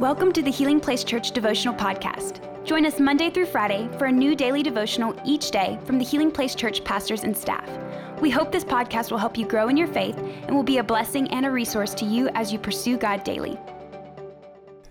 Welcome to the Healing Place Church Devotional Podcast. Join us Monday through Friday for a new daily devotional each day from the Healing Place Church pastors and staff. We hope this podcast will help you grow in your faith and will be a blessing and a resource to you as you pursue God daily.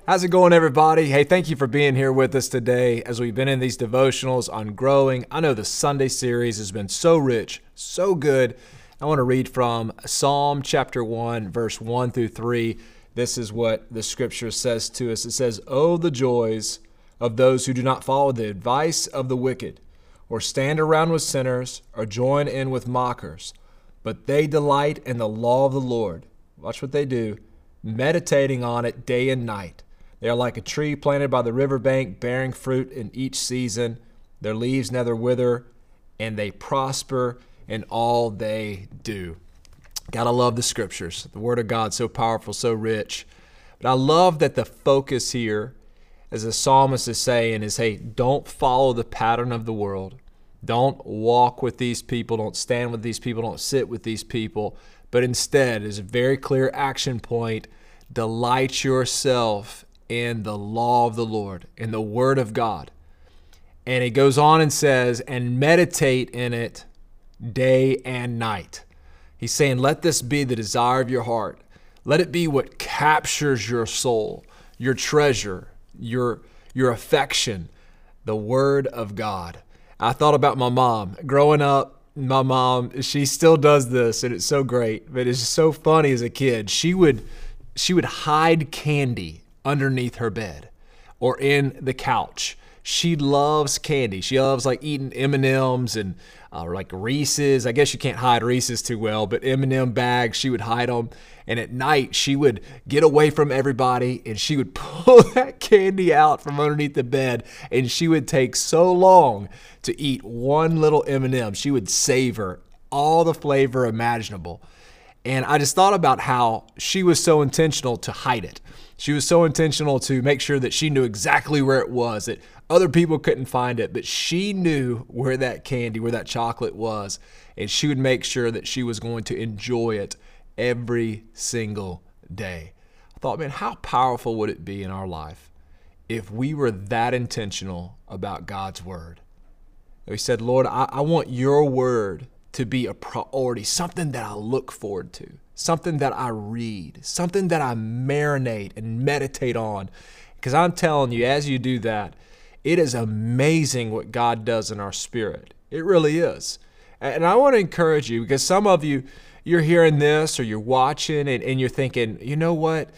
How's it going, everybody? Hey, thank you for being here with us today as we've been in these devotionals on growing. I know the Sunday series has been so rich, so good. I want to read from Psalm chapter 1, verse 1 through 3. This is what the scripture says to us. It says, Oh, the joys of those who do not follow the advice of the wicked, or stand around with sinners, or join in with mockers, but they delight in the law of the Lord. Watch what they do, meditating on it day and night. They are like a tree planted by the riverbank, bearing fruit in each season. Their leaves never wither, and they prosper in all they do. Gotta love the scriptures. The Word of God, so powerful, so rich. But I love that the focus here, as the psalmist is saying, is hey, don't follow the pattern of the world. Don't walk with these people. Don't stand with these people. Don't sit with these people. But instead, is a very clear action point delight yourself in the law of the Lord, in the Word of God. And it goes on and says, and meditate in it day and night. He's saying, let this be the desire of your heart. Let it be what captures your soul, your treasure, your, your affection, the Word of God. I thought about my mom. Growing up, my mom, she still does this, and it's so great, but it's so funny as a kid. She would she would hide candy underneath her bed or in the couch. She loves candy. She loves like eating M&Ms and uh, like Reese's. I guess you can't hide Reese's too well, but M&M bags, she would hide them. And at night, she would get away from everybody and she would pull that candy out from underneath the bed. And she would take so long to eat one little M&M. She would savor all the flavor imaginable. And I just thought about how she was so intentional to hide it. She was so intentional to make sure that she knew exactly where it was, that other people couldn't find it, but she knew where that candy, where that chocolate was, and she would make sure that she was going to enjoy it every single day. I thought, man, how powerful would it be in our life if we were that intentional about God's word? We said, Lord, I, I want your word to be a priority, something that I look forward to, something that I read, something that I marinate and meditate on. Because I'm telling you, as you do that, it is amazing what God does in our spirit. It really is. And I want to encourage you because some of you, you're hearing this or you're watching and, and you're thinking, you know what?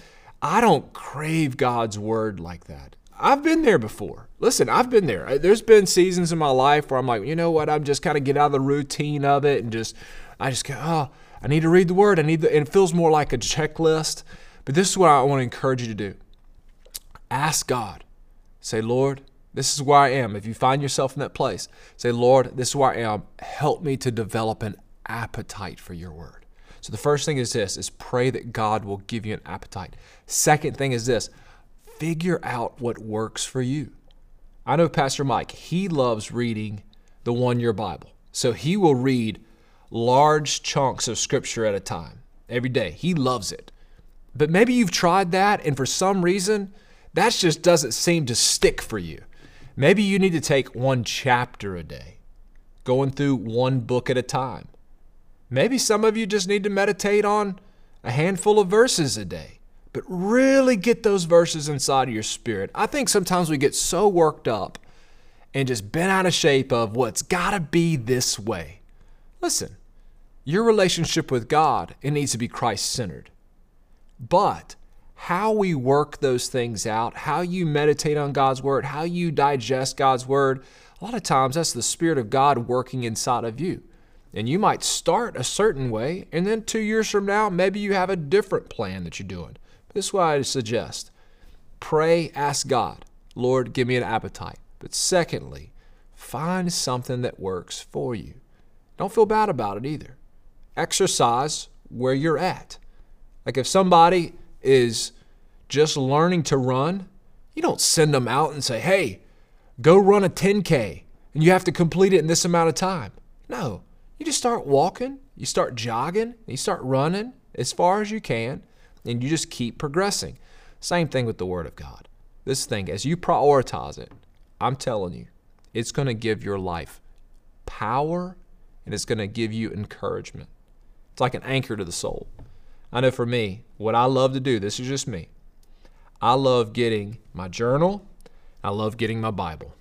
I don't crave God's word like that. I've been there before. Listen, I've been there. There's been seasons in my life where I'm like, you know what? I'm just kind of get out of the routine of it and just, I just go, oh, I need to read the word. I need the, it feels more like a checklist. But this is what I want to encourage you to do. Ask God. Say, Lord, this is where I am. If you find yourself in that place, say, Lord, this is where I am. Help me to develop an appetite for your word. So the first thing is this is pray that God will give you an appetite. Second thing is this, figure out what works for you. I know Pastor Mike, he loves reading the one year Bible. So he will read large chunks of scripture at a time every day. He loves it. But maybe you've tried that and for some reason that just doesn't seem to stick for you. Maybe you need to take one chapter a day, going through one book at a time. Maybe some of you just need to meditate on a handful of verses a day but really get those verses inside of your spirit. I think sometimes we get so worked up and just bent out of shape of what's got to be this way. Listen, your relationship with God, it needs to be Christ centered. But how we work those things out, how you meditate on God's word, how you digest God's word, a lot of times that's the Spirit of God working inside of you. And you might start a certain way, and then two years from now, maybe you have a different plan that you're doing. This is what I suggest. Pray, ask God, Lord, give me an appetite. But secondly, find something that works for you. Don't feel bad about it either. Exercise where you're at. Like if somebody is just learning to run, you don't send them out and say, hey, go run a 10K and you have to complete it in this amount of time. No, you just start walking, you start jogging, you start running as far as you can, and you just keep progressing. Same thing with the Word of God. This thing, as you prioritize it, I'm telling you, it's going to give your life power and it's going to give you encouragement. It's like an anchor to the soul. I know for me, what I love to do, this is just me. I love getting my journal, I love getting my Bible.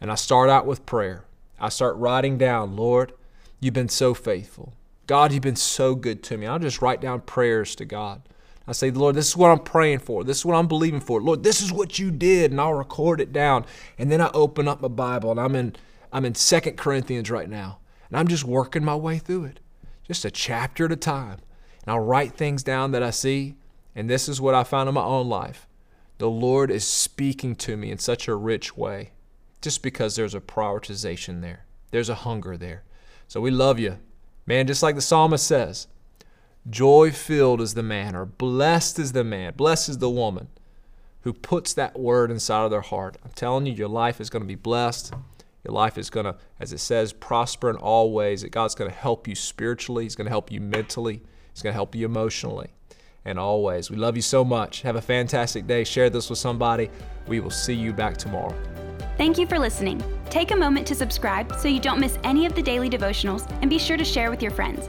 And I start out with prayer. I start writing down, Lord, you've been so faithful. God, you've been so good to me. I'll just write down prayers to God. I say, Lord, this is what I'm praying for. This is what I'm believing for. Lord, this is what you did, and I'll record it down. And then I open up my Bible, and I'm in I'm in Second Corinthians right now, and I'm just working my way through it, just a chapter at a time. And I'll write things down that I see, and this is what I found in my own life. The Lord is speaking to me in such a rich way, just because there's a prioritization there. There's a hunger there. So we love you. Man, just like the psalmist says, joy filled is the man, or blessed is the man, blessed is the woman who puts that word inside of their heart. I'm telling you, your life is going to be blessed. Your life is going to, as it says, prosper in all ways. That God's going to help you spiritually, He's going to help you mentally, He's going to help you emotionally, and always. We love you so much. Have a fantastic day. Share this with somebody. We will see you back tomorrow. Thank you for listening. Take a moment to subscribe so you don't miss any of the daily devotionals and be sure to share with your friends.